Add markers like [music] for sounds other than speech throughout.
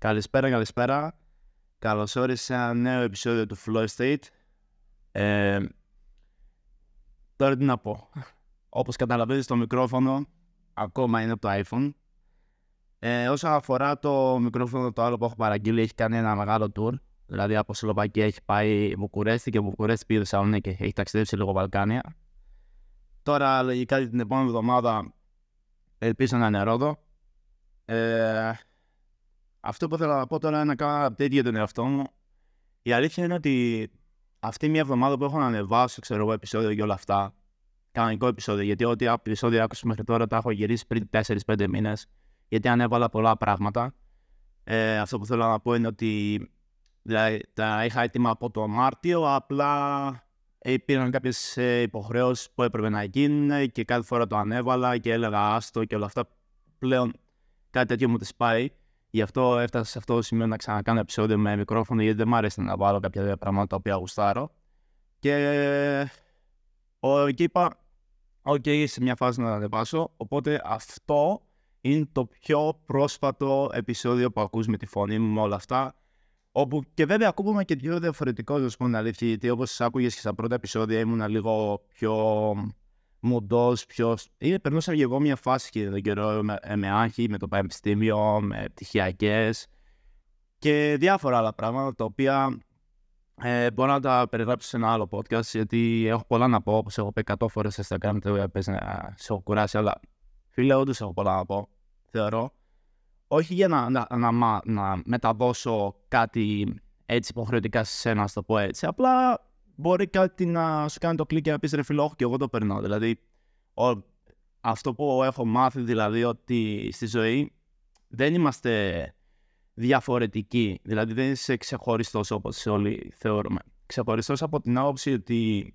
Καλησπέρα, καλησπέρα. Καλώς όρισε σε ένα νέο επεισόδιο του Flow State. Ε, τώρα τι να πω. Όπως καταλαβαίνετε το μικρόφωνο ακόμα είναι από το iPhone. Ε, όσον αφορά το μικρόφωνο το άλλο που έχω παραγγείλει έχει κάνει ένα μεγάλο tour. Δηλαδή από Σλοβακία έχει πάει Βουκουρέστη και Βουκουρέστη πήγε Θεσσαλονίκη. Έχει ταξιδέψει λίγο Βαλκάνια. Τώρα λογικά την επόμενη εβδομάδα ελπίζω να είναι Ρόδο. Ε, αυτό που θέλω να πω τώρα είναι να κάνω update για τον εαυτό μου. Η αλήθεια είναι ότι αυτή μια εβδομάδα που έχω να ανεβάσω, ξέρω εγώ, επεισόδιο και όλα αυτά, κανονικό επεισόδιο, γιατί ό,τι επεισόδιο άκουσα μέχρι τώρα τα έχω γυρίσει πριν 4-5 μήνες, γιατί ανέβαλα πολλά πράγματα. Ε, αυτό που θέλω να πω είναι ότι δηλαδή, τα είχα έτοιμα από το Μάρτιο, απλά υπήρχαν κάποιες υποχρεώσεις που έπρεπε να γίνουν και κάθε φορά το ανέβαλα και έλεγα άστο και όλα αυτά. Πλέον κάτι τέτοιο μου τη σπάει. Γι' αυτό έφτασα σε αυτό το σημείο να ξανακάνω επεισόδιο με μικρόφωνο, γιατί δεν μου αρέσει να αναβάλω κάποια πράγματα τα οποία γουστάρω. Και ο, εκεί είπα, OK, okay, σε μια φάση να τα ανεβάσω. Οπότε αυτό είναι το πιο πρόσφατο επεισόδιο που ακούς με τη φωνή μου με όλα αυτά. Όπου και βέβαια ακούγομαι και πιο διαφορετικό, να σου πω την αλήθεια, γιατί όπως άκουγες και στα πρώτα επεισόδια ήμουν λίγο πιο μοντό, πιο. Είναι, περνούσα και εγώ μια φάση και τον καιρό με, ε, με άγχη, με το πανεπιστήμιο, με πτυχιακές και διάφορα άλλα πράγματα τα οποία ε, μπορώ να τα περιγράψω σε ένα άλλο podcast γιατί έχω πολλά να πω. Όπως έχω πει 100 φορές στο Instagram, δεν πες να σε έχω κουράσει, αλλά φίλε, όντως έχω πολλά να πω. Θεωρώ. Όχι για να, να, να, να μεταδώσω κάτι έτσι υποχρεωτικά σε σένα, να το πω έτσι. Απλά μπορεί κάτι να σου κάνει το κλικ και να πεις ρε φιλό, και εγώ το περνάω. Δηλαδή, ο, αυτό που έχω μάθει δηλαδή ότι στη ζωή δεν είμαστε διαφορετικοί. Δηλαδή δεν είσαι ξεχωριστός όπως όλοι θεωρούμε. Ξεχωριστός από την άποψη ότι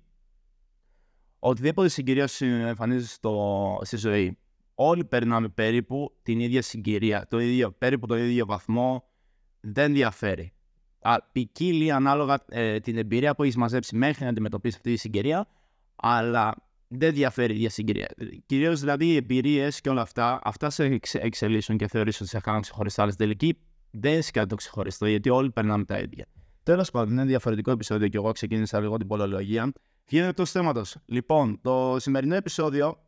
οτιδήποτε συγκυρία σου εμφανίζεται στο, στη ζωή, όλοι περνάμε περίπου την ίδια συγκυρία, το ίδιο, περίπου τον ίδιο βαθμό, δεν διαφέρει ποικίλει ανάλογα ε, την εμπειρία που έχεις μαζέψει μέχρι να αντιμετωπίσεις αυτή τη συγκυρία, αλλά δεν διαφέρει η ίδια συγκυρία. Κυρίως δηλαδή οι εμπειρίες και όλα αυτά, αυτά σε εξελίσσουν και θεωρείς ότι σε κάνουν ξεχωριστά. Αλλά στην τελική δεν έχει κάτι το ξεχωριστό, γιατί όλοι περνάμε τα ίδια. Τέλος πάντων, είναι διαφορετικό επεισόδιο και εγώ ξεκίνησα λίγο την πολεολογία. Γίνεται το θέματος. Λοιπόν, το σημερινό επεισόδιο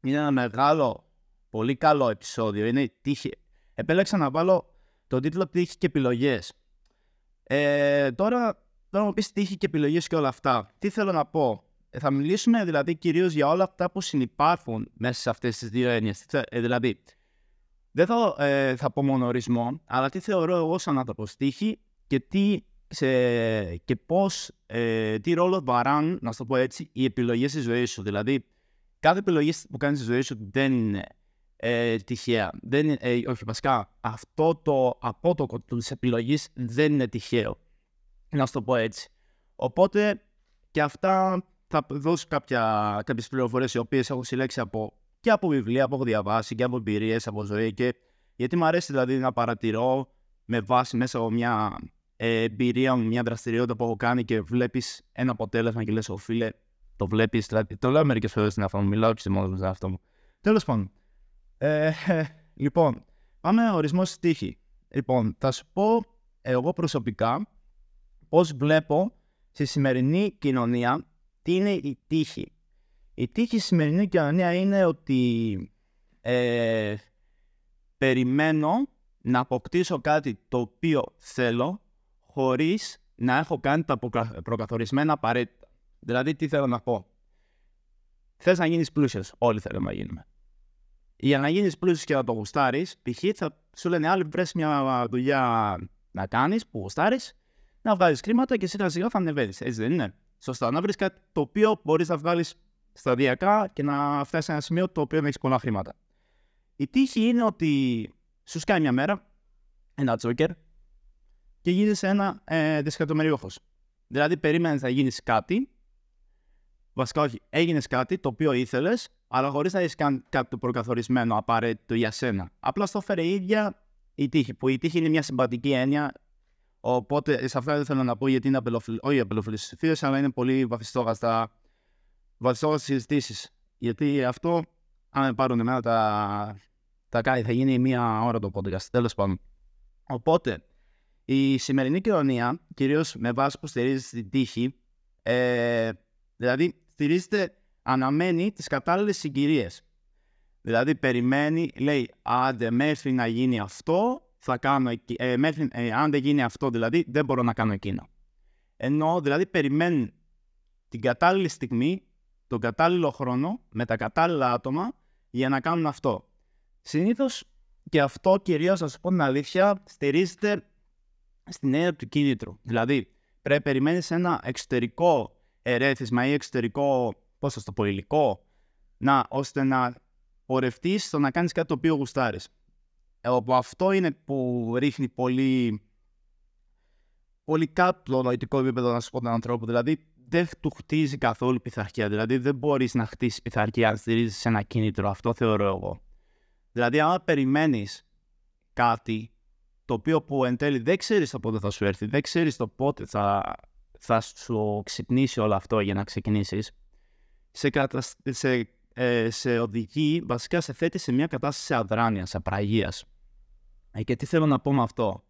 είναι ένα μεγάλο, πολύ καλό επεισόδιο. Είναι τύχη. Επέλεξα να βάλω τον τίτλο Τύχη και επιλογές. Ε, τώρα, τώρα μου πεις τύχη και επιλογές και όλα αυτά. Τι θέλω να πω; Ε, θα μιλήσουμε δηλαδή κυρίως για όλα αυτά που συνεπάρχουν μέσα σε αυτές τις δύο έννοιες. Ε, δηλαδή, δεν θα, ε, θα πω μόνο ορισμό, αλλά τι θεωρώ εγώ σαν άνθρωπο τύχη και τι σε, και πώς, ε, τι ρόλο βαράν, να σου το πω έτσι, οι επιλογές στη ζωή σου. Δηλαδή, κάθε επιλογή που κάνεις στη ζωή σου δεν είναι ε, τυχαία. Δεν, ε, όχι, βασικά, αυτό το απότοκο της επιλογής δεν είναι τυχαίο. Να σου το πω έτσι. Οπότε και αυτά θα δώσω κάποια, κάποιες πληροφορίες οι οποίες έχω συλλέξει από, και από βιβλία που έχω διαβάσει και από εμπειρίες από ζωή και γιατί μου αρέσει δηλαδή να παρατηρώ με βάση μέσα από μια ε, εμπειρία, μια δραστηριότητα που έχω κάνει και βλέπεις ένα αποτέλεσμα και λες, ο φίλε, το βλέπεις, δηλαδή, το λέω μερικές φορές στην αυτό μιλάω και στη μόνος μου αυτό μου. Τέλος πάντων, ε, λοιπόν, πάμε ορισμός στη τύχη. Λοιπόν, θα σου πω εγώ προσωπικά πώς βλέπω στη σημερινή κοινωνία τι είναι η τύχη. Η τύχη στη σημερινή κοινωνία είναι ότι ε, περιμένω να αποκτήσω κάτι το οποίο θέλω χωρίς να έχω κάνει τα προκαθορισμένα απαραίτητα. Δηλαδή, τι θέλω να πω; Θες να γίνεις πλούσιος. Όλοι θέλουμε να γίνουμε για να γίνει πλούσιο και να το γουστάρεις, π.χ. θα σου λένε άλλοι βρει μια δουλειά να κάνεις που γουστάρεις, να βγάλει χρήματα και σιγά σιγά θα ανεβαίνεις. Έτσι δεν είναι. Σωστά. Να βρεις κάτι το οποίο μπορείς να βγάλεις σταδιακά και να φτάσεις σε ένα σημείο το οποίο έχεις πολλά χρήματα. Η τύχη είναι ότι σου σκάει μια μέρα ένα τζόκερ και γίνει ένα ε, δισεκατομμυριούχο. Δηλαδή, περίμενες να γίνεις κάτι. Βασικά, όχι, έγινες κάτι το οποίο ήθελες, αλλά χωρίς να έχεις κάνει κάτι το προκαθορισμένο απαραίτητο για σένα. Απλά στο έφερε η ίδια η τύχη. Που η τύχη είναι μια συμπατική έννοια. Οπότε σε αυτά δεν θέλω να πω γιατί είναι απελοφιλ... όχι απελοφιλοσοφίε, αλλά είναι πολύ βαθιστόγαστα συζητήσεις. Γιατί αυτό, αν πάρουν εμένα τα, τα κάνει, θα γίνει μία ώρα το podcast. Τέλος πάντων. Οπότε, η σημερινή κοινωνία, κυρίως με βάση που στηρίζεται στην τύχη, ε, δηλαδή στηρίζεται, αναμένει τις κατάλληλες συγκυρίες. Δηλαδή περιμένει, λέει, άντε μέχρι να γίνει αυτό, θα κάνω εκεί. Ε, μέχρι, ε, αν δεν γίνει αυτό δηλαδή, δεν μπορώ να κάνω εκείνο. Ενώ δηλαδή περιμένουν την κατάλληλη στιγμή, τον κατάλληλο χρόνο, με τα κατάλληλα άτομα για να κάνουν αυτό. Συνήθως και αυτό κυρίως, να σου πω την αλήθεια, στηρίζεται στην έννοια του κίνητρου. Δηλαδή, πρέπει να περιμένεις ένα εξωτερικό ερέθισμα ή εξωτερικό, πώς θα το πω, υλικό, να, ώστε να πορευτείς στο να κάνεις κάτι το οποίο γουστάρεις. Όπου αυτό είναι που ρίχνει πολύ, πολύ κάτω το νοητικό επίπεδο να σου πω τον ανθρώπου. Δηλαδή δεν του χτίζει καθόλου πειθαρχία. Δηλαδή δεν μπορείς να χτίσεις πειθαρχία αν στηρίζεις σε ένα κίνητρο. Αυτό θεωρώ εγώ. Δηλαδή, αν περιμένεις κάτι το οποίο που εν τέλει δεν ξέρεις το πότε θα σου έρθει, δεν ξέρεις το πότε θα, θα σου ξυπνήσει όλο αυτό για να ξεκινήσεις, σε, σε, ε, σε οδηγεί, βασικά σε θέτει σε μια κατάσταση αδράνειας, απραγίας. Ε, και τι θέλω να πω με αυτό;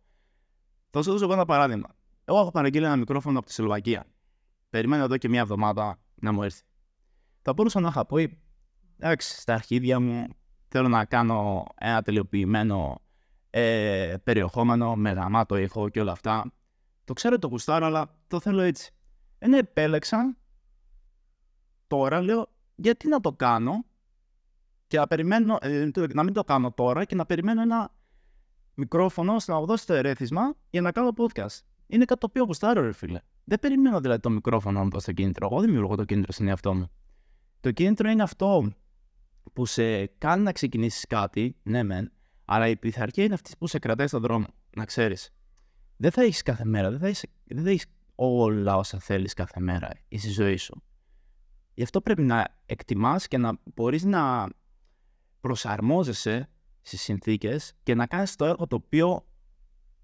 Θα σου δώσω ένα παράδειγμα. Εγώ έχω παραγγείλει ένα μικρόφωνο από τη Σλοβακία. Περιμένω εδώ και μια εβδομάδα να μου έρθει. Θα μπορούσα να είχα πει, εντάξει, στα αρχίδια μου θέλω να κάνω ένα τελειοποιημένο ε, περιεχόμενο με γαμάτο ήχο και όλα αυτά. Το ξέρω το γουστάρω, αλλά το θέλω έτσι. Ενώ επέλεξα, τώρα λέω, γιατί να το κάνω και να, περιμένω, ε, να μην το κάνω τώρα και να περιμένω ένα μικρόφωνο ώστε να μου δώσει το ερέθισμα για να κάνω podcast. Είναι κάτι το οποίο γουστάρω, ρε φίλε. Δεν περιμένω δηλαδή το μικρόφωνο να μου δώσει το κίνητρο. Εγώ δημιουργώ το κίνητρο στην εαυτό μου. Το κίνητρο είναι αυτό που σε κάνει να ξεκινήσεις κάτι, ναι, μεν, αλλά η πειθαρχία είναι αυτή που σε κρατάει στον δρόμο. Να ξέρεις. Δεν θα έχεις κάθε μέρα, δεν θα έχεις δεν θα έχεις όλα όσα θέλεις κάθε μέρα στη ζωή σου. Γι' αυτό πρέπει να εκτιμάς και να μπορείς να προσαρμόζεσαι στις συνθήκες και να κάνεις το έργο το οποίο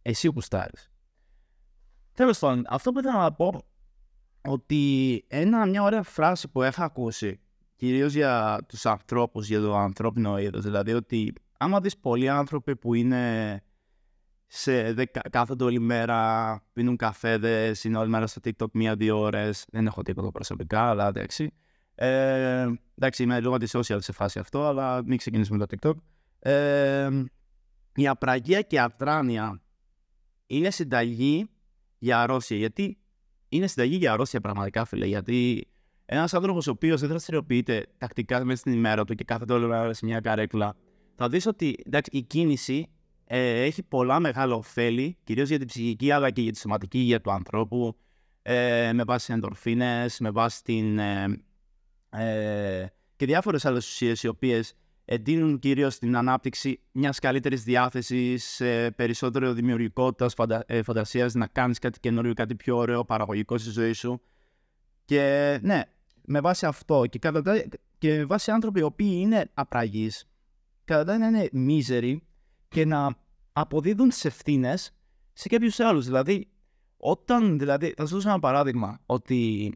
εσύ γουστάρεις. Τέλος πάντων, αυτό που ήθελα να πω ότι ένα, μια ωραία φράση που έχω ακούσει κυρίως για τους ανθρώπους, για το ανθρώπινο είδος, δηλαδή ότι άμα δεις πολλοί άνθρωποι που είναι σε, δε, κάθονται όλη μέρα, πίνουν καφέδες, είναι όλη μέρα στο TikTok μία-δύο ώρες, δεν έχω τίποτα προσωπικά, αλλά εντάξει. Ε, εντάξει, είμαι λίγο social σε φάση αυτό, αλλά μην ξεκινήσουμε το TikTok. Ε, η απραγία και η αδράνεια είναι συνταγή για αρρώστια. Γιατί είναι συνταγή για αρρώστια πραγματικά, φίλε. Γιατί ένας άνθρωπος ο οποίος δεν δραστηριοποιείται τακτικά μέσα στην ημέρα του και κάθεται όλη μέρα σε μια καρέκλα, θα δεις ότι εντάξει, η κίνηση ε, έχει πολλά μεγάλα ωφέλη, κυρίως για την ψυχική αλλά και για τη σωματική υγεία του ανθρώπου, ε, με βάση εντορφίνε, με βάση την. Ε, ε και διάφορες άλλες ουσίες οι οποίες εντείνουν κυρίως στην ανάπτυξη μιας καλύτερης διάθεσης, περισσότερο δημιουργικότητας, φαντα... ε, φαντασίας, να κάνεις κάτι καινούριο, κάτι πιο ωραίο, παραγωγικό στη ζωή σου. Και ναι, με βάση αυτό και, κατά... και με βάση άνθρωποι οι οποίοι είναι απραγείς, κατά να είναι μίζεροι και να αποδίδουν τις ευθύνες σε κάποιου άλλους. Δηλαδή, όταν, δηλαδή, θα σας δώσω ένα παράδειγμα, ότι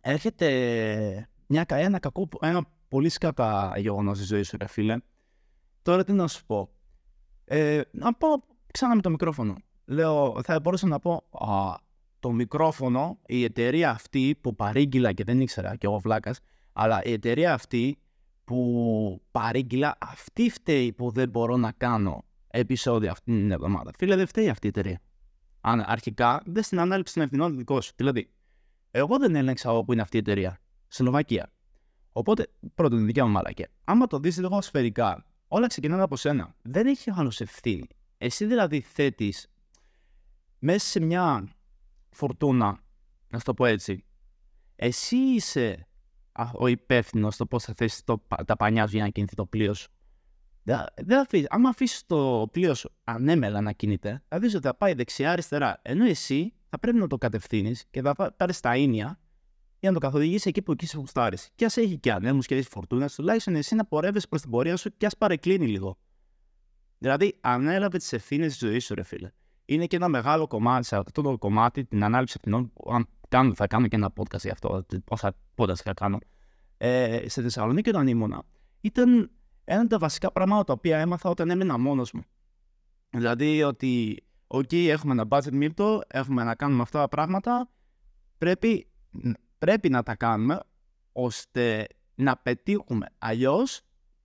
έρχεται μια, ένα, κακό, ένα πολύ σκατά γεγονός στη ζωή σου, ρε φίλε. Τώρα τι να σου πω. Ε, να πω ξανά με το μικρόφωνο. Λέω, θα μπορούσα να πω, α, το μικρόφωνο, η εταιρεία αυτή που παρήγγειλα και δεν ήξερα και εγώ βλάκα, αλλά η εταιρεία αυτή που παρήγγειλα, αυτή φταίει που δεν μπορώ να κάνω επεισόδια αυτή την εβδομάδα. Φίλε, δεν φταίει αυτή η εταιρεία. Αν αρχικά δεν στην ανάληψη των ευθυνών δικό σου. Δηλαδή, εγώ δεν έλεγξα όπου είναι αυτή η εταιρεία. Σλοβακία. Οπότε, πρώτον, δικιά μου μαλακία. Άμα το δεις λίγο σφαιρικά, όλα ξεκινάνε από σένα. Δεν έχει άλλος ευθύνη. Εσύ δηλαδή θέτεις μέσα σε μια φορτούνα, να το πω έτσι. Εσύ είσαι ο υπεύθυνος στο πώς θα θέσει τα πανιά σου για να κινηθεί το πλοίο σου. Δεν αφήσει. Άμα αφήσεις το πλοίο σου ανέμελα να κινείται, θα δεις ότι θα πάει δεξιά-αριστερά. Ενώ εσύ θα πρέπει να το κατευθύνεις και θα πάρεις τα ίνια για να το καθοδηγήσεις εκεί που εκεί σε γουστάρεις. Και ας έχει και ανέμους και έχεις φορτούνα, τουλάχιστον εσύ να πορεύεσαι προς την πορεία σου και ας παρεκκλίνει λίγο. Δηλαδή, ανέλαβε τις ευθύνες της ζωής σου, ρε φίλε. Είναι και ένα μεγάλο κομμάτι σε αυτό το κομμάτι, την ανάληψη ευθυνών. Αν κάνω, θα κάνω και ένα podcast για αυτό, όσα podcast θα κάνω. Ε, σε Θεσσαλονίκη, όταν ήμουνα, ήταν ένα από τα βασικά πράγματα τα οποία έμαθα όταν έμενα μόνος μου. Δηλαδή ότι, OK, έχουμε ένα budget μίλτο, έχουμε να κάνουμε αυτά τα πράγματα, πρέπει, πρέπει να τα κάνουμε ώστε να πετύχουμε. Αλλιώς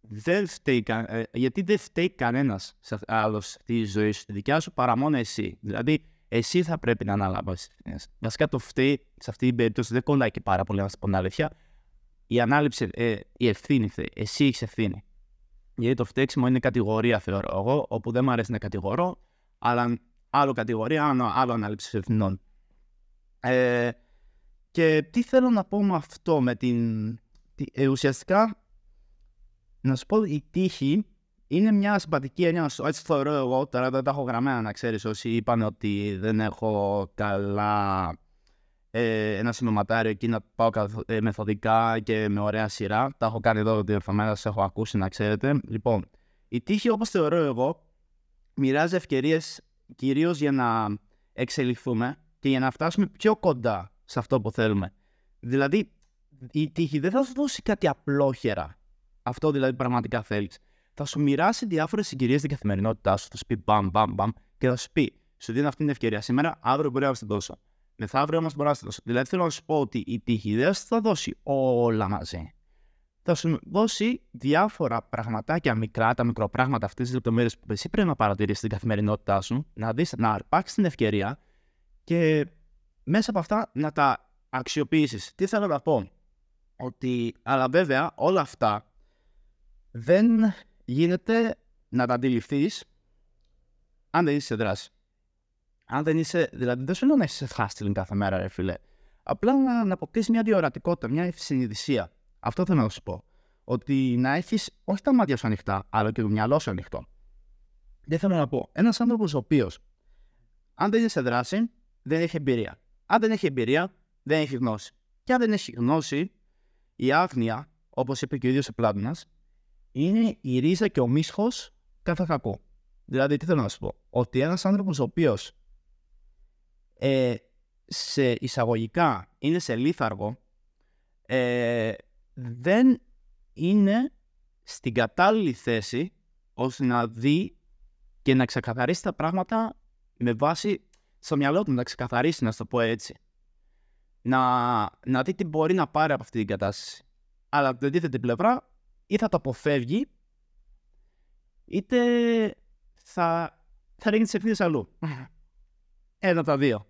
δεν φταίει, ε, γιατί δεν φταίει κανένας άλλος στη ζωή σου, στη δικιά σου, παρά μόνο εσύ. Δηλαδή, εσύ θα πρέπει να αναλάβει Βασικά το φταίει σε αυτή την περίπτωση δεν κολλάει και πάρα πολύ, να σα πω την αλήθεια. Η ανάληψη, ε, η ευθύνη φταίει. Εσύ έχεις ευθύνη. Γιατί το φταίξιμο είναι κατηγορία, θεωρώ εγώ, όπου δεν μου αρέσει να κατηγορώ, αλλά άλλο κατηγορία, άλλο, άλλο ανάληψη ευθυνών. Ε, και τι θέλω να πω με αυτό, με την. Ε, ουσιαστικά, να σου πω, η τύχη είναι μια συμπατική έννοια, έτσι θεωρώ εγώ. Τώρα δεν τα έχω γραμμένα, να ξέρεις. Όσοι είπαν ότι δεν έχω καλά ε, ένα σημειωματάριο εκεί να πάω ε, μεθοδικά και με ωραία σειρά. Τα έχω κάνει εδώ διορθωμένα, σα έχω ακούσει να ξέρετε. Λοιπόν, η τύχη, όπως θεωρώ εγώ, μοιράζει ευκαιρίες κυρίως για να εξελιχθούμε και για να φτάσουμε πιο κοντά σε αυτό που θέλουμε. Δηλαδή, η τύχη δεν θα σου δώσει κάτι απλόχερα. Αυτό δηλαδή πραγματικά θέλεις. Θα σου μοιράσει διάφορες συγκυρίες στην καθημερινότητά σου. Θα σου πει μπαμ, μπαμ, μπαμ και θα σου πει: Σου δίνω αυτή την ευκαιρία σήμερα, αύριο μπορεί να σου δώσω. Μεθαύριο όμως μπορεί να σου δώσω. Δηλαδή θέλω να σου πω ότι η τύχη δεν θα δώσει όλα μαζί. Θα σου δώσει διάφορα πραγματάκια μικρά, τα μικροπράγματα αυτές τις λεπτομέρειες που εσύ πρέπει να παρατηρήσεις στην καθημερινότητά σου, να δεις, να αρπάξεις την ευκαιρία και μέσα από αυτά να τα αξιοποιήσεις. Τι θέλω να πω, ότι, αλλά βέβαια όλα αυτά δεν γίνεται να τα αντιληφθείς αν δεν είσαι σε δράση. Αν δεν είσαι, δηλαδή δεν σου λέω να είσαι hustling κάθε μέρα, ρε φίλε. Απλά να, να αποκτήσεις μια διορατικότητα, μια ευσυνειδησία. Αυτό θέλω να σου πω. Ότι να έχεις όχι τα μάτια σου ανοιχτά, αλλά και το μυαλό σου ανοιχτό. Δεν θέλω να πω. Ένας άνθρωπος ο οποίος, αν δεν είναι σε δράση, δεν έχει εμπειρία. Αν δεν έχει εμπειρία, δεν έχει γνώση. Και αν δεν έχει γνώση, η άγνοια, όπως είπε και ο ίδιος ο Πλάτωνας, είναι η ρίζα και ο μίσχος κάθε κακό. Δηλαδή, τι θέλω να σου πω; Ότι ένας άνθρωπος ο οποίος ε, σε εισαγωγικά είναι σε λίθαργο, ε, δεν είναι στην κατάλληλη θέση ώστε να δει και να ξεκαθαρίσει τα πράγματα με βάση στο μυαλό του, να τα ξεκαθαρίσει, να το πω έτσι. Να, να δει τι μπορεί να πάρει από αυτή την κατάσταση. Αλλά από την αντίθετη πλευρά, ή θα το αποφεύγει, είτε θα, θα ρίχνει τις ευθύνες αλλού. [laughs] Ένα από τα δύο.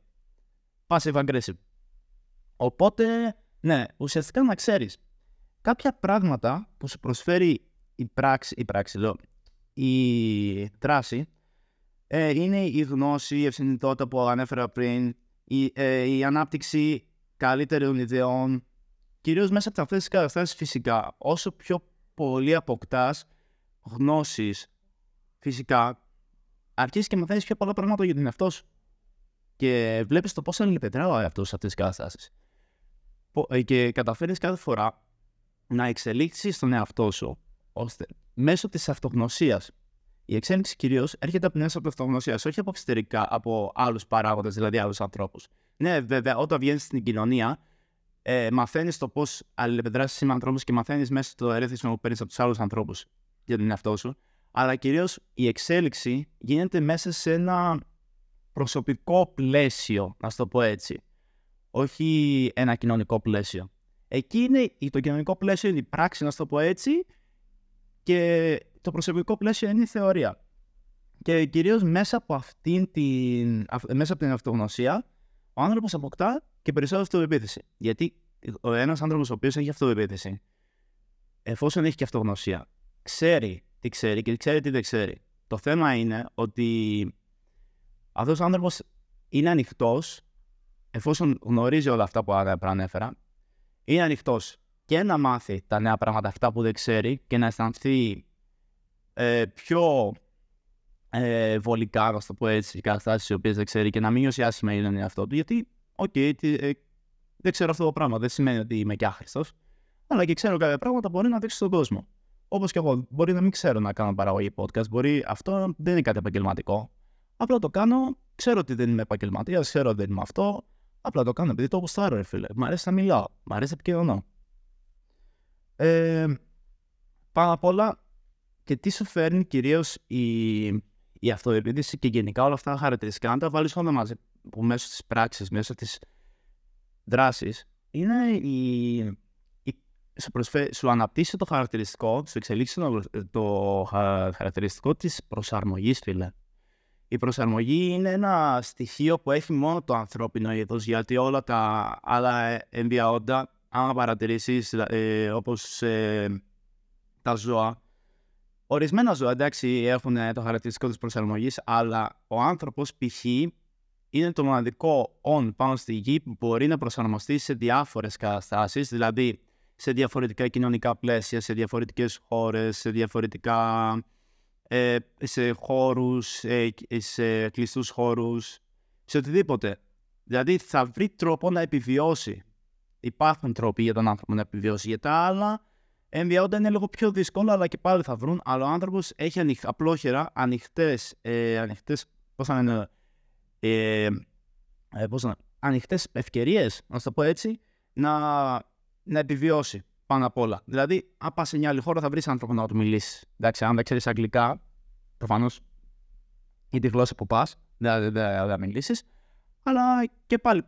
Passive aggressive. Οπότε, ναι, ουσιαστικά να ξέρεις κάποια πράγματα που σου προσφέρει η πράξη, η πράξη λέω, η δράση, ε, είναι η γνώση, η ευσυνειδητότητα που ανέφερα πριν, η, ε, η ανάπτυξη καλύτερων ιδεών, κυρίως μέσα από αυτές τις καταστάσεις φυσικά. Όσο πιο πολύ αποκτάς γνώσεις φυσικά, αρχίζεις και μαθαίνεις πιο πολλά πράγματα για τον εαυτό σου. Και βλέπεις το πώς αλληλεπετρά ο εαυτός σε αυτές τις καταστάσεις. Ε, και καταφέρνεις κάθε φορά να εξελίξεις τον εαυτό σου, ώστε μέσω της αυτογνωσίας η εξέλιξη κυρίως έρχεται από μέσα από αυτογνωσίας, όχι από εξωτερικά, από άλλους παράγοντες, δηλαδή άλλους ανθρώπους. Ναι, βέβαια, όταν βγαίνεις στην κοινωνία, ε, μαθαίνεις το πώς αλληλεπιδράσεις με ανθρώπους και μαθαίνεις μέσα το ερέθισμα που παίρνεις από τους άλλους ανθρώπους για τον εαυτό σου. Αλλά κυρίως η εξέλιξη γίνεται μέσα σε ένα προσωπικό πλαίσιο, να το πω έτσι. Όχι ένα κοινωνικό πλαίσιο. Εκεί είναι το κοινωνικό πλαίσιο, είναι η πράξη, να το πω έτσι, και το προσωπικό πλαίσιο είναι η θεωρία. Και κυρίως μέσα από αυτήν την, μέσα από την αυτογνωσία, ο άνθρωπος αποκτά και περισσότερη αυτοπεποίθηση. Γιατί ο ένας άνθρωπος ο οποίος έχει αυτοπεποίθηση, εφόσον έχει και αυτογνωσία, ξέρει τι ξέρει και ξέρει τι δεν ξέρει. Το θέμα είναι ότι αυτός ο άνθρωπος είναι ανοιχτός, εφόσον γνωρίζει όλα αυτά που ανέφερα, είναι ανοιχτός και να μάθει τα νέα πράγματα αυτά που δεν ξέρει και να αισθανθεί ε, πιο ε, βολικά, να το πω έτσι, οι καταστάσεις οι οποίες δεν ξέρει και να μην νιώσει άσχημα είναι τον εαυτό του. Γιατί, OK, okay, ε, δεν ξέρω αυτό το πράγμα. Δεν σημαίνει ότι είμαι και άχρηστος. Αλλά και ξέρω κάποια πράγματα μπορεί να δείξει στον κόσμο. Όπως και εγώ, μπορεί να μην ξέρω να κάνω παραγωγή podcast. Μπορεί αυτό δεν είναι κάτι επαγγελματικό. Απλά το κάνω, ξέρω ότι δεν είμαι επαγγελματίας, ξέρω ότι δεν είμαι αυτό. Απλά το κάνω επειδή το γουστάρω, ρε φίλε. Μ' αρέσει να μιλάω, μ' αρέσει να επικοινωνώ. Ε, πάνω απ' όλα, και τι σου φέρνει κυρίως η, η αυτοεπίδηση και γενικά όλα αυτά τα χαρακτηριστικά, αν τα βάλεις όλα μαζί, που μέσω της πράξης, μέσω της δράσης, είναι η, η, σου, προσφέ, σου αναπτύσσει το χαρακτηριστικό, σου εξελίξει το, το χαρακτηριστικό της προσαρμογής, φίλε. Η προσαρμογή είναι ένα στοιχείο που έχει μόνο το ανθρώπινο είδος, γιατί όλα τα άλλα ενδιαόντα, αν παρατηρήσεις, ε, όπως ε, τα ζώα, Ορισμένα ζώα εντάξει έχουν το χαρακτηριστικό τη προσαρμογής, αλλά ο άνθρωπος π.χ. είναι το μοναδικό on πάνω στη γη που μπορεί να προσαρμοστεί σε διάφορες καταστάσεις, δηλαδή σε διαφορετικά κοινωνικά πλαίσια, σε διαφορετικές χώρες, σε διαφορετικά. Ε, σε χώρους, ε, σε κλειστούς χώρους, σε οτιδήποτε. Δηλαδή θα βρει τρόπο να επιβιώσει. Υπάρχουν τρόποι για τον άνθρωπο να επιβιώσει. Για τα άλλα, Ενδιαόντα είναι λίγο πιο δύσκολο, αλλά και πάλι θα βρουν. Αλλά ο άνθρωπος έχει ανοιχ, απλόχερα ανοιχτές. Ε, ανοιχτές, πώς θα λένε, ε, ε, πώς να, ανοιχτές ευκαιρίες, να το πω έτσι, να, να επιβιώσει πάνω απ' όλα. Δηλαδή, αν πας σε μια άλλη χώρα, θα βρεις άνθρωπο να του μιλήσεις. Εντάξει, αν δεν ξέρεις αγγλικά, προφανώς ή τη γλώσσα που πας, δεν θα μιλήσεις. Αλλά και πάλι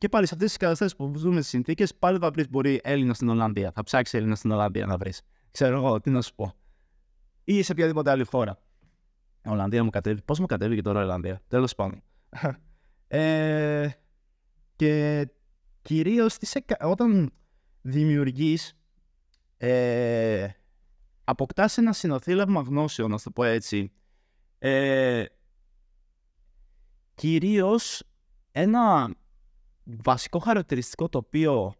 και πάλι σε αυτές τις καταστάσεις που ζούμε στις συνθήκες, πάλι θα βρεις μπορεί Έλληνα στην Ολλανδία. Θα ψάξεις Έλληνα στην Ολλανδία να βρεις. Ξέρω εγώ, τι να σου πω. Ή σε οποιαδήποτε άλλη χώρα. Η Ολλανδία μου κατέβει. Πώς μου κατέβει και τώρα η Ολλανδία. Τέλος πάντων. [laughs] ε, και κυρίως όταν δημιουργείς. Ε, αποκτάς ένα συνοθήλευμα γνώσεων, να το πω έτσι. Ε, κυρίως ένα βασικό χαρακτηριστικό το οποίο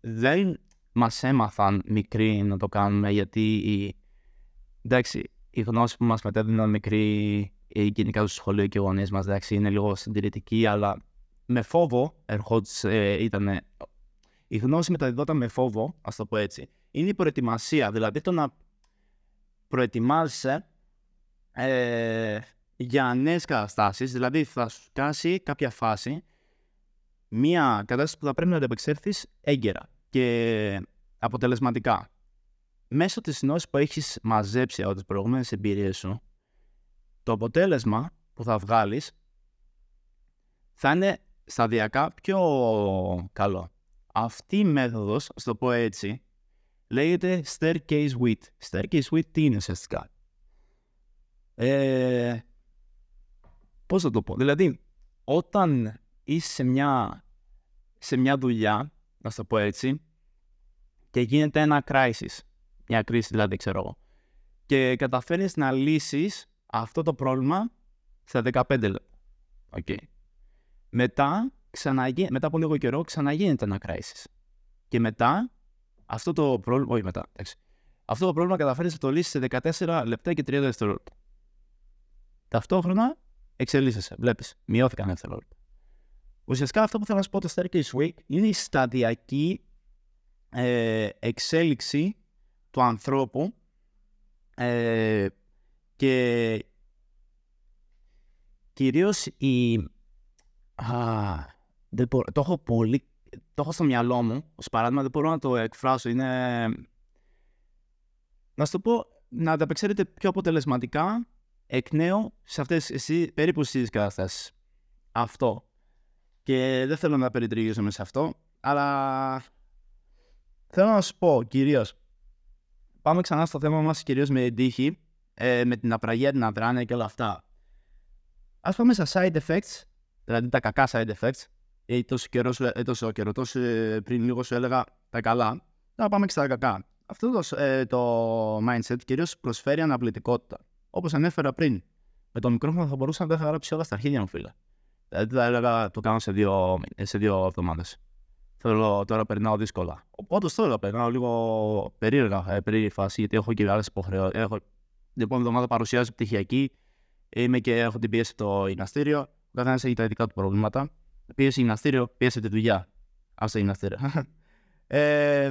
δεν μας έμαθαν μικροί να το κάνουμε γιατί η, εντάξει, η γνώση που μας μετέδιναν μικροί ή γενικά στο σχολείο και οι γονείς μας εντάξει, είναι λίγο συντηρητική αλλά με φόβο ερχόντουσε, ήταν η γνώση μεταδιδόταν με φόβο, ας το πω έτσι. Είναι η προετοιμασία, δηλαδή το να προετοιμάζεσαι ε, για νέες καταστάσεις, δηλαδή θα σου κάσει κάποια φάση μια κατάσταση που θα πρέπει να ανταπεξέλθεις έγκαιρα και αποτελεσματικά. Μέσω της γνώση που έχεις μαζέψει από τις προηγούμενες εμπειρίες σου, το αποτέλεσμα που θα βγάλεις θα είναι σταδιακά πιο καλό. Αυτή η μέθοδος, ας το πω έτσι, λέγεται staircase width. Staircase width τι είναι ουσιαστικά; Ε, πώς θα το πω; Δηλαδή, όταν είσαι σε μια, σε μια δουλειά, να το πω έτσι, και γίνεται ένα crisis, μια κρίση δηλαδή, ξέρω εγώ, και καταφέρνεις να λύσεις αυτό το πρόβλημα στα 15 λεπτά. Okay. Μετά, ξαναγί... μετά από λίγο καιρό, ξαναγίνεται ένα crisis. Και μετά, αυτό το πρόβλημα, όχι μετά, εντάξει. Αυτό το πρόβλημα καταφέρνεις να το λύσεις σε 14 λεπτά και 30 δευτερόλεπτα. Ταυτόχρονα εξελίσσεσαι. Βλέπεις, μειώθηκαν δευτερόλεπτα. Ουσιαστικά αυτό που θέλω να σου πω το Staircase Week είναι η σταδιακή ε, εξέλιξη του ανθρώπου ε, και κυρίως η... Α, δεν το έχω πολύ... Το έχω στο μυαλό μου, ως παράδειγμα δεν μπορώ να το εκφράσω. Είναι... Να σου το πω, να ανταπεξέλθετε πιο αποτελεσματικά εκ νέου σε αυτές εσύ, περίπου στις καταστάσεις. Αυτό. Και δεν θέλω να περιτριγήσουμε σε αυτό, αλλά θέλω να σου πω κυρίως. Πάμε ξανά στο θέμα μας κυρίως με την τύχη, ε, με την απραγία, την αδράνεια και όλα αυτά. Α πάμε στα side effects, δηλαδή τα κακά side effects. Ε, τόσο καιρός, ε, τόσο καιρό, τόσο ε, πριν λίγο σου έλεγα τα καλά. Να πάμε και στα κακά. Αυτό το, ε, το mindset κυρίως προσφέρει αναπληκτικότητα. Όπως ανέφερα πριν. Με το μικρόφωνο θα μπορούσα να τα γράψει όλα στα χίλια μου, φίλε. Δηλαδή θα έλεγα το κάνω σε δύο, σε δύο εβδομάδες. Θέλω τώρα περνάω δύσκολα. Όντως τώρα περνάω λίγο περίεργα, ε, περίεργη φάση, γιατί έχω και άλλες υποχρεώσει. Έχω... Την επόμενη εβδομάδα παρουσιάζω πτυχιακή. Είμαι και έχω την πίεση στο γυμναστήριο. Ο καθένας έχει τα ειδικά του προβλήματα. Πίεση γυμναστήριο, πίεση τη δουλειά. Α το γυμναστήριο. [laughs] ε,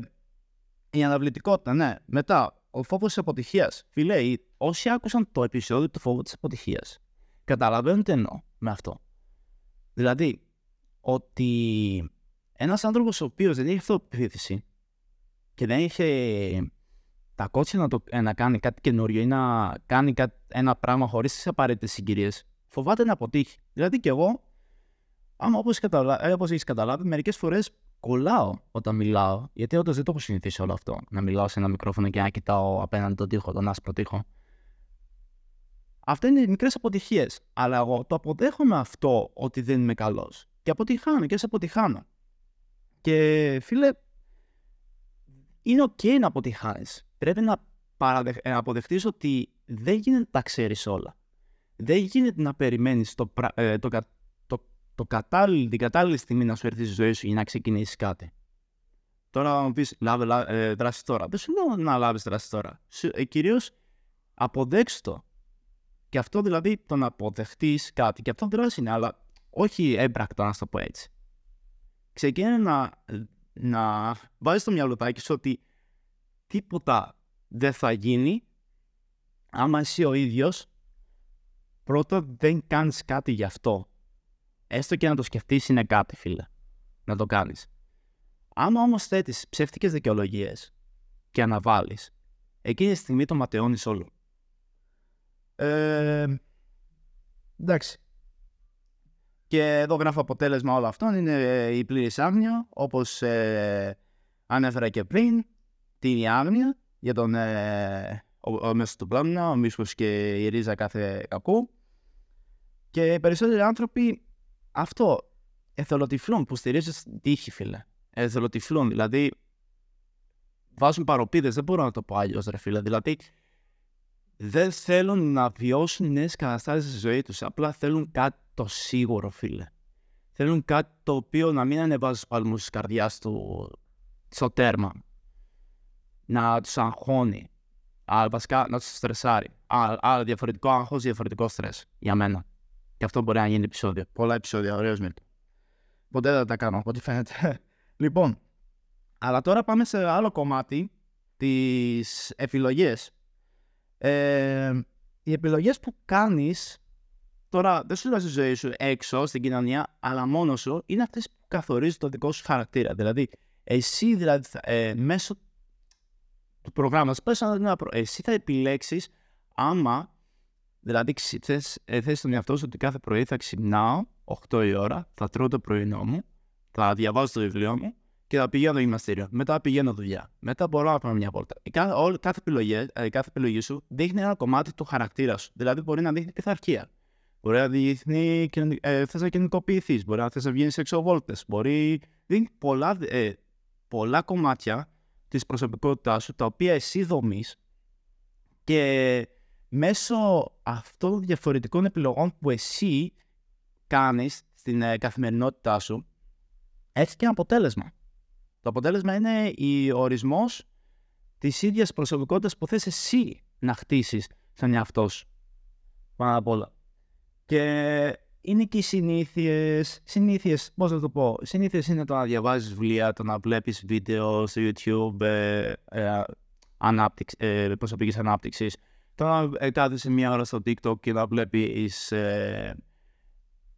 η αναβλητικότητα, ναι. Μετά, ο φόβος της αποτυχίας. Φιλέ, όσοι άκουσαν το επεισόδιο του φόβου της αποτυχίας, καταλαβαίνουν τι εννοώ με αυτό. Δηλαδή, ότι ένας άνθρωπος ο οποίος δεν είχε αυτοπεποίθηση και δεν είχε τα κότσια να, το, ε, να κάνει κάτι καινούριο ή να κάνει κάτι, ένα πράγμα χωρίς τις απαραίτητες συγκυρίες, φοβάται να αποτύχει. Δηλαδή και εγώ, άμα όπως καταλα... ε, έχεις καταλάβει, μερικές φορές κολλάω όταν μιλάω, γιατί όντως δεν το έχω συνηθίσει όλο αυτό. Να μιλάω σε ένα μικρόφωνο και να κοιτάω απέναντι τον τοίχο, τον άσπρο τοίχο. Αυτά είναι μικρές αποτυχίες. Αλλά εγώ το αποδέχομαι αυτό ότι δεν είμαι καλός. Και αποτυχάνω και σε αποτυχάνω. Και φίλε, είναι ok να αποτυχάνεις. Πρέπει να, παραδεχ... να αποδεχτείς ότι δεν γίνεται να τα ξέρεις όλα. Δεν γίνεται να περιμένεις το, ε, το, το, το κατάλληλη, την κατάλληλη στιγμή να σου έρθει στη ζωή σου για να ξεκινήσεις κάτι. Τώρα να μου πεις, λάβε ε, δράση τώρα. Δεν σου λέω να λάβεις δράση τώρα. Ε, Κυρίως αποδέξου το. Και αυτό δηλαδή το να αποδεχτείς κάτι, και αυτό δράση είναι, αλλά όχι έμπρακτα να το πω έτσι. Ξεκινάει να, να βάζεις στο μυαλοτάκι σου ότι τίποτα δεν θα γίνει άμα εσύ ο ίδιος πρώτα δεν κάνεις κάτι γι' αυτό. Έστω και να το σκεφτείς είναι κάτι φίλε. Να το κάνεις. Άμα όμως θέτεις ψεύτικες δικαιολογίες και αναβάλεις, εκείνη τη στιγμή το ματαιώνεις όλο. Ε, εντάξει. Και εδώ γράφω αποτέλεσμα όλων αυτών είναι η πλήρης άγνοια, όπως ε, ανέφερα και πριν, την άγνοια για τον ε, ο, ο, μέσα του πλάνο, ο μίσχος και η ρίζα κάθε κακού. Και οι περισσότεροι άνθρωποι αυτό εθελοτυφλούν που στηρίζουν στην τύχη, φίλε. Εθελοτυφλούν, δηλαδή βάζουν παροπίδες, δεν μπορώ να το πω αλλιώς, ρε φίλε. Δηλαδή δεν θέλουν να βιώσουν νέες καταστάσεις στη ζωή τους, απλά θέλουν κάτι το σίγουρο, φίλε. Θέλουν κάτι το οποίο να μην ανεβάζει τους παλμούς της καρδιάς του στο τέρμα να τους αγχώνει. Αλλά βασικά να τους στρεσάρει. Άρα διαφορετικό άγχος, διαφορετικό στρες για μένα. Και αυτό μπορεί να γίνει επεισόδιο. Πολλά επεισόδια, ωραίος Μίλτο. Ποτέ δεν τα κάνω, ό,τι φαίνεται. [laughs] λοιπόν, αλλά τώρα πάμε σε άλλο κομμάτι τι επιλογέ. Ε, οι επιλογές που κάνεις τώρα δεν σου λέω στη ζωή σου έξω στην κοινωνία, αλλά μόνος σου είναι αυτές που καθορίζουν το δικό σου χαρακτήρα. Δηλαδή, εσύ δηλαδή, ε, μέσω του προγράμματος. Πες ένα προ... Εσύ θα επιλέξεις άμα, δηλαδή θες, ε, θες στον εαυτό σου ότι κάθε πρωί θα ξυπνάω 8 η ώρα, θα τρώω το πρωινό μου, θα διαβάζω το βιβλίο μου και θα πηγαίνω γυμναστήριο. Μετά πηγαίνω δουλειά. Μετά μπορώ να πάω μια πόρτα. Κάθε, όλη, κάθε, επιλογή, ε, κάθε επιλογή σου δείχνει ένα κομμάτι του χαρακτήρα σου. Δηλαδή μπορεί να δείχνει πειθαρχία. Μπορεί να δείχνει ε, θες να κινητοποιηθεί. Μπορεί να θε να βγει εξωβόλτε. Μπορεί. Δείχνει πολλά, ε, πολλά κομμάτια της προσωπικότητάς σου, τα οποία εσύ δομείς και μέσω αυτών των διαφορετικών επιλογών που εσύ κάνεις στην ε, καθημερινότητά σου, έχει και ένα αποτέλεσμα. Το αποτέλεσμα είναι ο ορισμός της ίδιας προσωπικότητας που θες εσύ να χτίσεις σαν εαυτό σου. Πάνω απ' όλα. Και είναι και οι συνήθειες. Συνήθειες, πώς να το πω. Συνήθειες είναι το να διαβάζεις βιβλία, το να βλέπεις βίντεο στο YouTube ε, ε, ε, προσωπικής ανάπτυξης. Το να ε, κάθεσαι μία ώρα στο TikTok και να βλέπεις. Ε,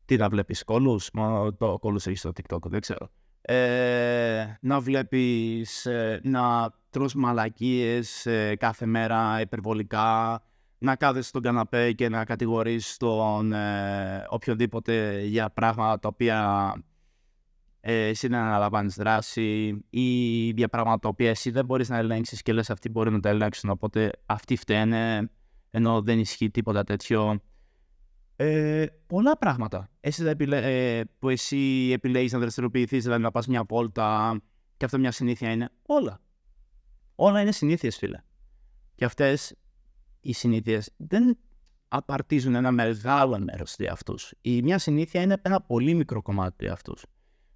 τι να βλέπεις, κόλου. Μα το κόλου έχεις στο TikTok, δεν ξέρω. Ε, να βλέπεις, ε, να τρως μαλακίες ε, κάθε μέρα υπερβολικά, να κάθεσαι στον καναπέ και να κατηγορείς τον ε, οποιοδήποτε για πράγματα τα οποία ε, εσύ δεν αναλαμβάνεις δράση ή για πράγματα τα οποία εσύ δεν μπορείς να ελέγξεις και λες αυτοί μπορεί να τα ελέγξουν οπότε αυτοί φταίνε ενώ δεν ισχύει τίποτα τέτοιο. Ε, πολλά πράγματα εσύ επιλέ... ε, που εσύ επιλέγεις να δραστηριοποιηθείς, δηλαδή να πας μια βόλτα και αυτό μια συνήθεια είναι. Όλα. Όλα είναι συνήθειες φίλε. Και αυτές οι συνήθειες δεν απαρτίζουν ένα μεγάλο μέρος του εαυτού. Η μια συνήθεια είναι ένα πολύ μικρό κομμάτι του εαυτού.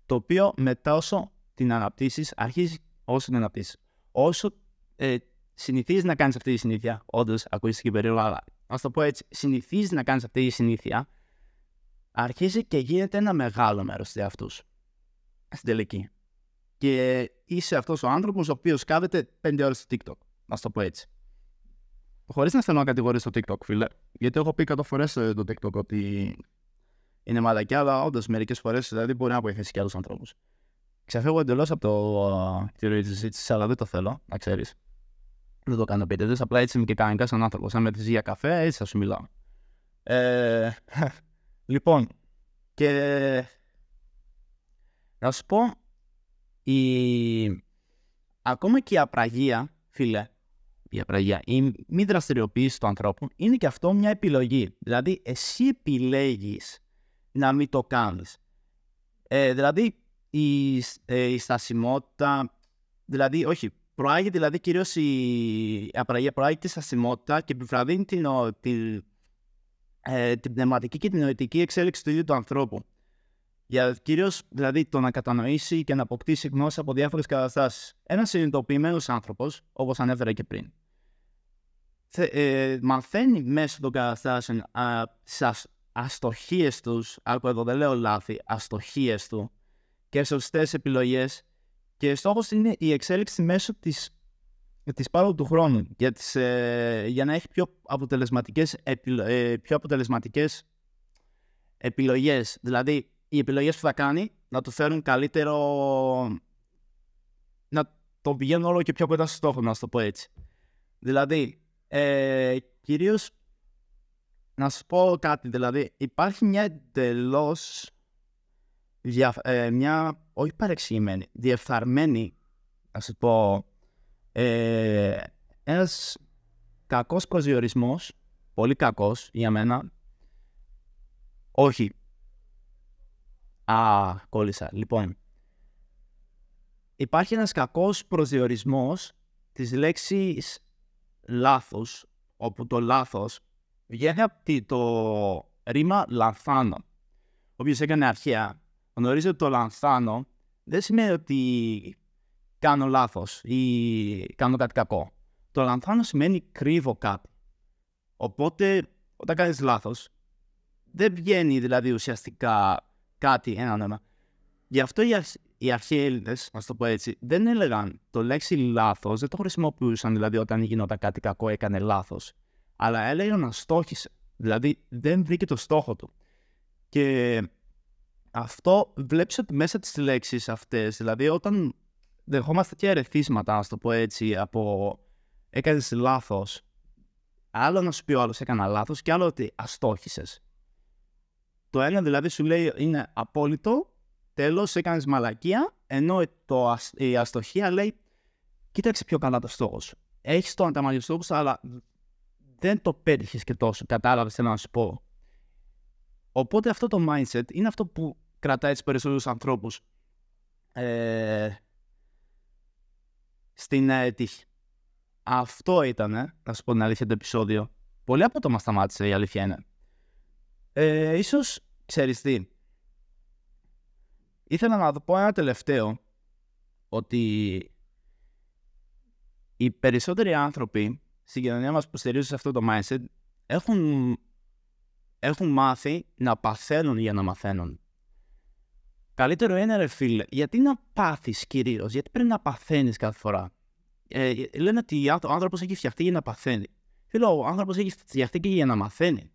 Το οποίο μετά όσο την αναπτύσσεις, αρχίζεις όσο την αναπτύσσεις. Όσο ε, συνηθίζεις να κάνεις αυτή τη συνήθεια, όντως ακούστηκε περίεργο, αλλά ας το πω έτσι, συνηθίζεις να κάνεις αυτή τη συνήθεια, αρχίζει και γίνεται ένα μεγάλο μέρος του εαυτού. Στην τελική. Και είσαι αυτός ο άνθρωπος ο οποίος κάθεται 5 ώρες στο TikTok. Α το πω έτσι. Χωρίς να θέλω να κατηγορήσω το TikTok, φίλε. Γιατί έχω πει 100 φορές το TikTok ότι είναι μαλακιά, αλλά όντως μερικές φορές δηλαδή μπορεί να βοηθήσει και άλλους ανθρώπους. Ξεφεύγω εντελώς από το τη ροή της συζήτησης, αλλά δεν το θέλω, να ξέρεις. Δεν το κάνω επίτηδε. Απλά έτσι είμαι και κανονικά σαν άνθρωπος. Αν με δει για καφέ, έτσι θα σου μιλάω. Ε, [laughs] λοιπόν, και να σου πω, η... ακόμα και η απραγία, φίλε, η απραγία, η μη δραστηριοποίηση του ανθρώπου είναι και αυτό μια επιλογή. Δηλαδή, εσύ επιλέγεις να μην το κάνεις. Ε, δηλαδή, η, ε, η στασιμότητα, δηλαδή, όχι, προάγει δηλαδή κυρίως η απραγία, προάγει τη στασιμότητα και επιβραδύνει την, την, ε, την πνευματική και την νοητική εξέλιξη του ίδιου του ανθρώπου. Για κυρίως δηλαδή το να κατανοήσει και να αποκτήσει γνώση από διάφορες καταστάσεις. Ένας συνειδητοποιημένος άνθρωπος, όπως ανέφερα και πριν, θε, ε, μαθαίνει μέσω των καταστάσεων τι αστοχίες τους, άκου εδώ δεν λέω λάθη, αστοχίες του και σωστές επιλογές. Και στόχος είναι η εξέλιξη μέσω της της πάροδου του χρόνου για, τις, ε, για να έχει πιο αποτελεσματικές, ε, πιο αποτελεσματικές επιλογές. Δηλαδή, οι επιλογές που θα κάνει να του φέρουν καλύτερο... να το πηγαίνουν όλο και πιο κοντά στο στόχο, να το πω έτσι. Δηλαδή, ε, κυρίως να σου πω κάτι, δηλαδή υπάρχει μια εντελώς ε, μια, όχι παρεξηγημένη, διεφθαρμένη, να σου πω, ε, ένας κακός προσδιορισμός, πολύ κακός για μένα, όχι. Α, κόλλησα. Λοιπόν, υπάρχει ένας κακός προσδιορισμός της λέξης λάθος, όπου το λάθος βγαίνει από το ρήμα λανθάνω. Όποιος έκανε αρχαία γνωρίζει ότι το λανθάνω δεν σημαίνει ότι κάνω λάθος ή κάνω κάτι κακό. Το λανθάνω σημαίνει κρύβω κάτι. Οπότε όταν κάνεις λάθος δεν βγαίνει δηλαδή ουσιαστικά κάτι ένα νόημα. Γι' αυτό οι, αρχ... οι αρχαίοι Έλληνες, να το πω έτσι, δεν έλεγαν το λέξη λάθος, δεν το χρησιμοποιούσαν δηλαδή όταν γινόταν κάτι κακό, έκανε λάθος. Αλλά έλεγαν να στόχισε. Δηλαδή δεν βρήκε το στόχο του. Και αυτό βλέπεις ότι μέσα τις λέξεις αυτές, δηλαδή όταν δεχόμαστε και ερεθίσματα, ας το πω έτσι, από έκανες λάθος. Άλλο να σου πει ο άλλος έκανα λάθος και άλλο ότι αστόχησες. Το ένα δηλαδή σου λέει είναι απόλυτο, τέλος έκανες μαλακία, ενώ το, η αστοχία λέει κοίταξε πιο καλά το στόχο σου. Έχεις το ανταμαγιο στόχο, αλλά δεν το πέτυχες και τόσο. Κατάλαβες τι να σου πω. Οπότε αυτό το mindset είναι αυτό που κρατάει του περισσότερους ανθρώπους ε, στην ε, τύχη. Αυτό ήταν, να σου πω την αλήθεια, το επεισόδιο. Πολύ από το μας σταμάτησε, η αλήθεια είναι. Ε, ίσως, ξέρεις τι, ήθελα να πω ένα τελευταίο, ότι οι περισσότεροι άνθρωποι στην κοινωνία μας που στηρίζουν σε αυτό το mindset έχουν, έχουν μάθει να παθαίνουν για να μαθαίνουν. Καλύτερο είναι, ρε φίλε, γιατί να πάθεις κυρίως, γιατί πρέπει να παθαίνεις κάθε φορά. Ε, λένε ότι ο άνθρωπος έχει φτιαχτεί για να παθαίνει. Φίλε, ο άνθρωπος έχει φτιαχτεί και για να μαθαίνει.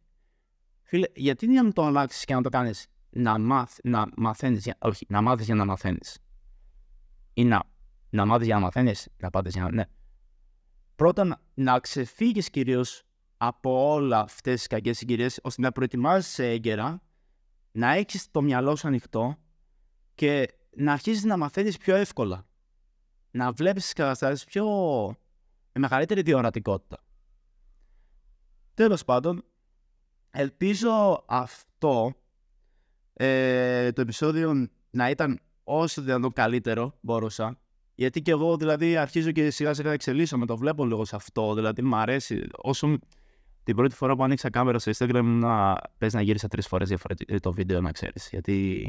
Φίλε, γιατί να μην το αλλάξεις και να το κάνεις να, μάθ, να μαθαίνεις, όχι, να μάθεις για να μαθαίνεις. Ή να, να μάθεις για να μαθαίνεις, να πάτε για να. Ναι. Πρώτα να, να ξεφύγεις κυρίως από όλα αυτές τις κακές συγκυρίες, ώστε να προετοιμάζει έγκαιρα, να έχεις το μυαλό σου ανοιχτό και να αρχίσει να μαθαίνεις πιο εύκολα. Να βλέπεις τι καταστάσεις πιο. με μεγαλύτερη διορατικότητα. Τέλος πάντων, ελπίζω αυτό ε, το επεισόδιο να ήταν όσο δυνατόν καλύτερο μπορούσα. Γιατί και εγώ δηλαδή αρχίζω και σιγά σιγά εξελίσσω με το βλέπω λίγο σε αυτό. Δηλαδή μου αρέσει. Όσο την πρώτη φορά που άνοιξα κάμερα στο Instagram να πες να γύρισα τρεις φορές το βίντεο να ξέρεις. Γιατί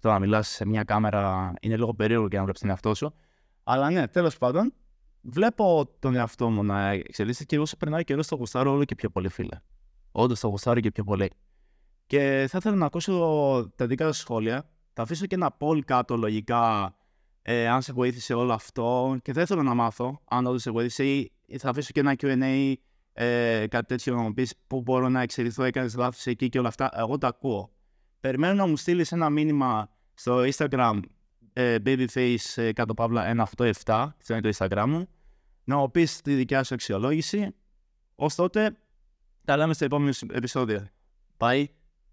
το να μιλάς σε μια κάμερα είναι λίγο περίεργο και να βλέπεις τον εαυτό σου. Αλλά ναι, τέλος πάντων, βλέπω τον εαυτό μου να εξελίσσεται και όσο περνάει καιρός στο γουστάρω όλο και πιο πολύ φίλε. Όντως το γουστάρω και πιο πολύ. Και θα ήθελα να ακούσω τα δικά σα σχόλια. Θα αφήσω και ένα poll κάτω λογικά ε, αν σε βοήθησε όλο αυτό και θα ήθελα να μάθω αν όντως σε βοήθησε ή θα αφήσω και ένα QA ε, κάτι τέτοιο να μου πεις πού μπορώ να εξελιχθώ, έκανες λάθος εκεί και όλα αυτά. Εγώ τα ακούω. Περιμένω να μου στείλεις ένα μήνυμα στο Instagram ε, babyface ε, κάτω παύλα 187, αυτό είναι το Instagram μου, να μου πεις τη δικιά σου αξιολόγηση. Ως τότε, τα λέμε στο επόμενο επεισόδιο. Bye.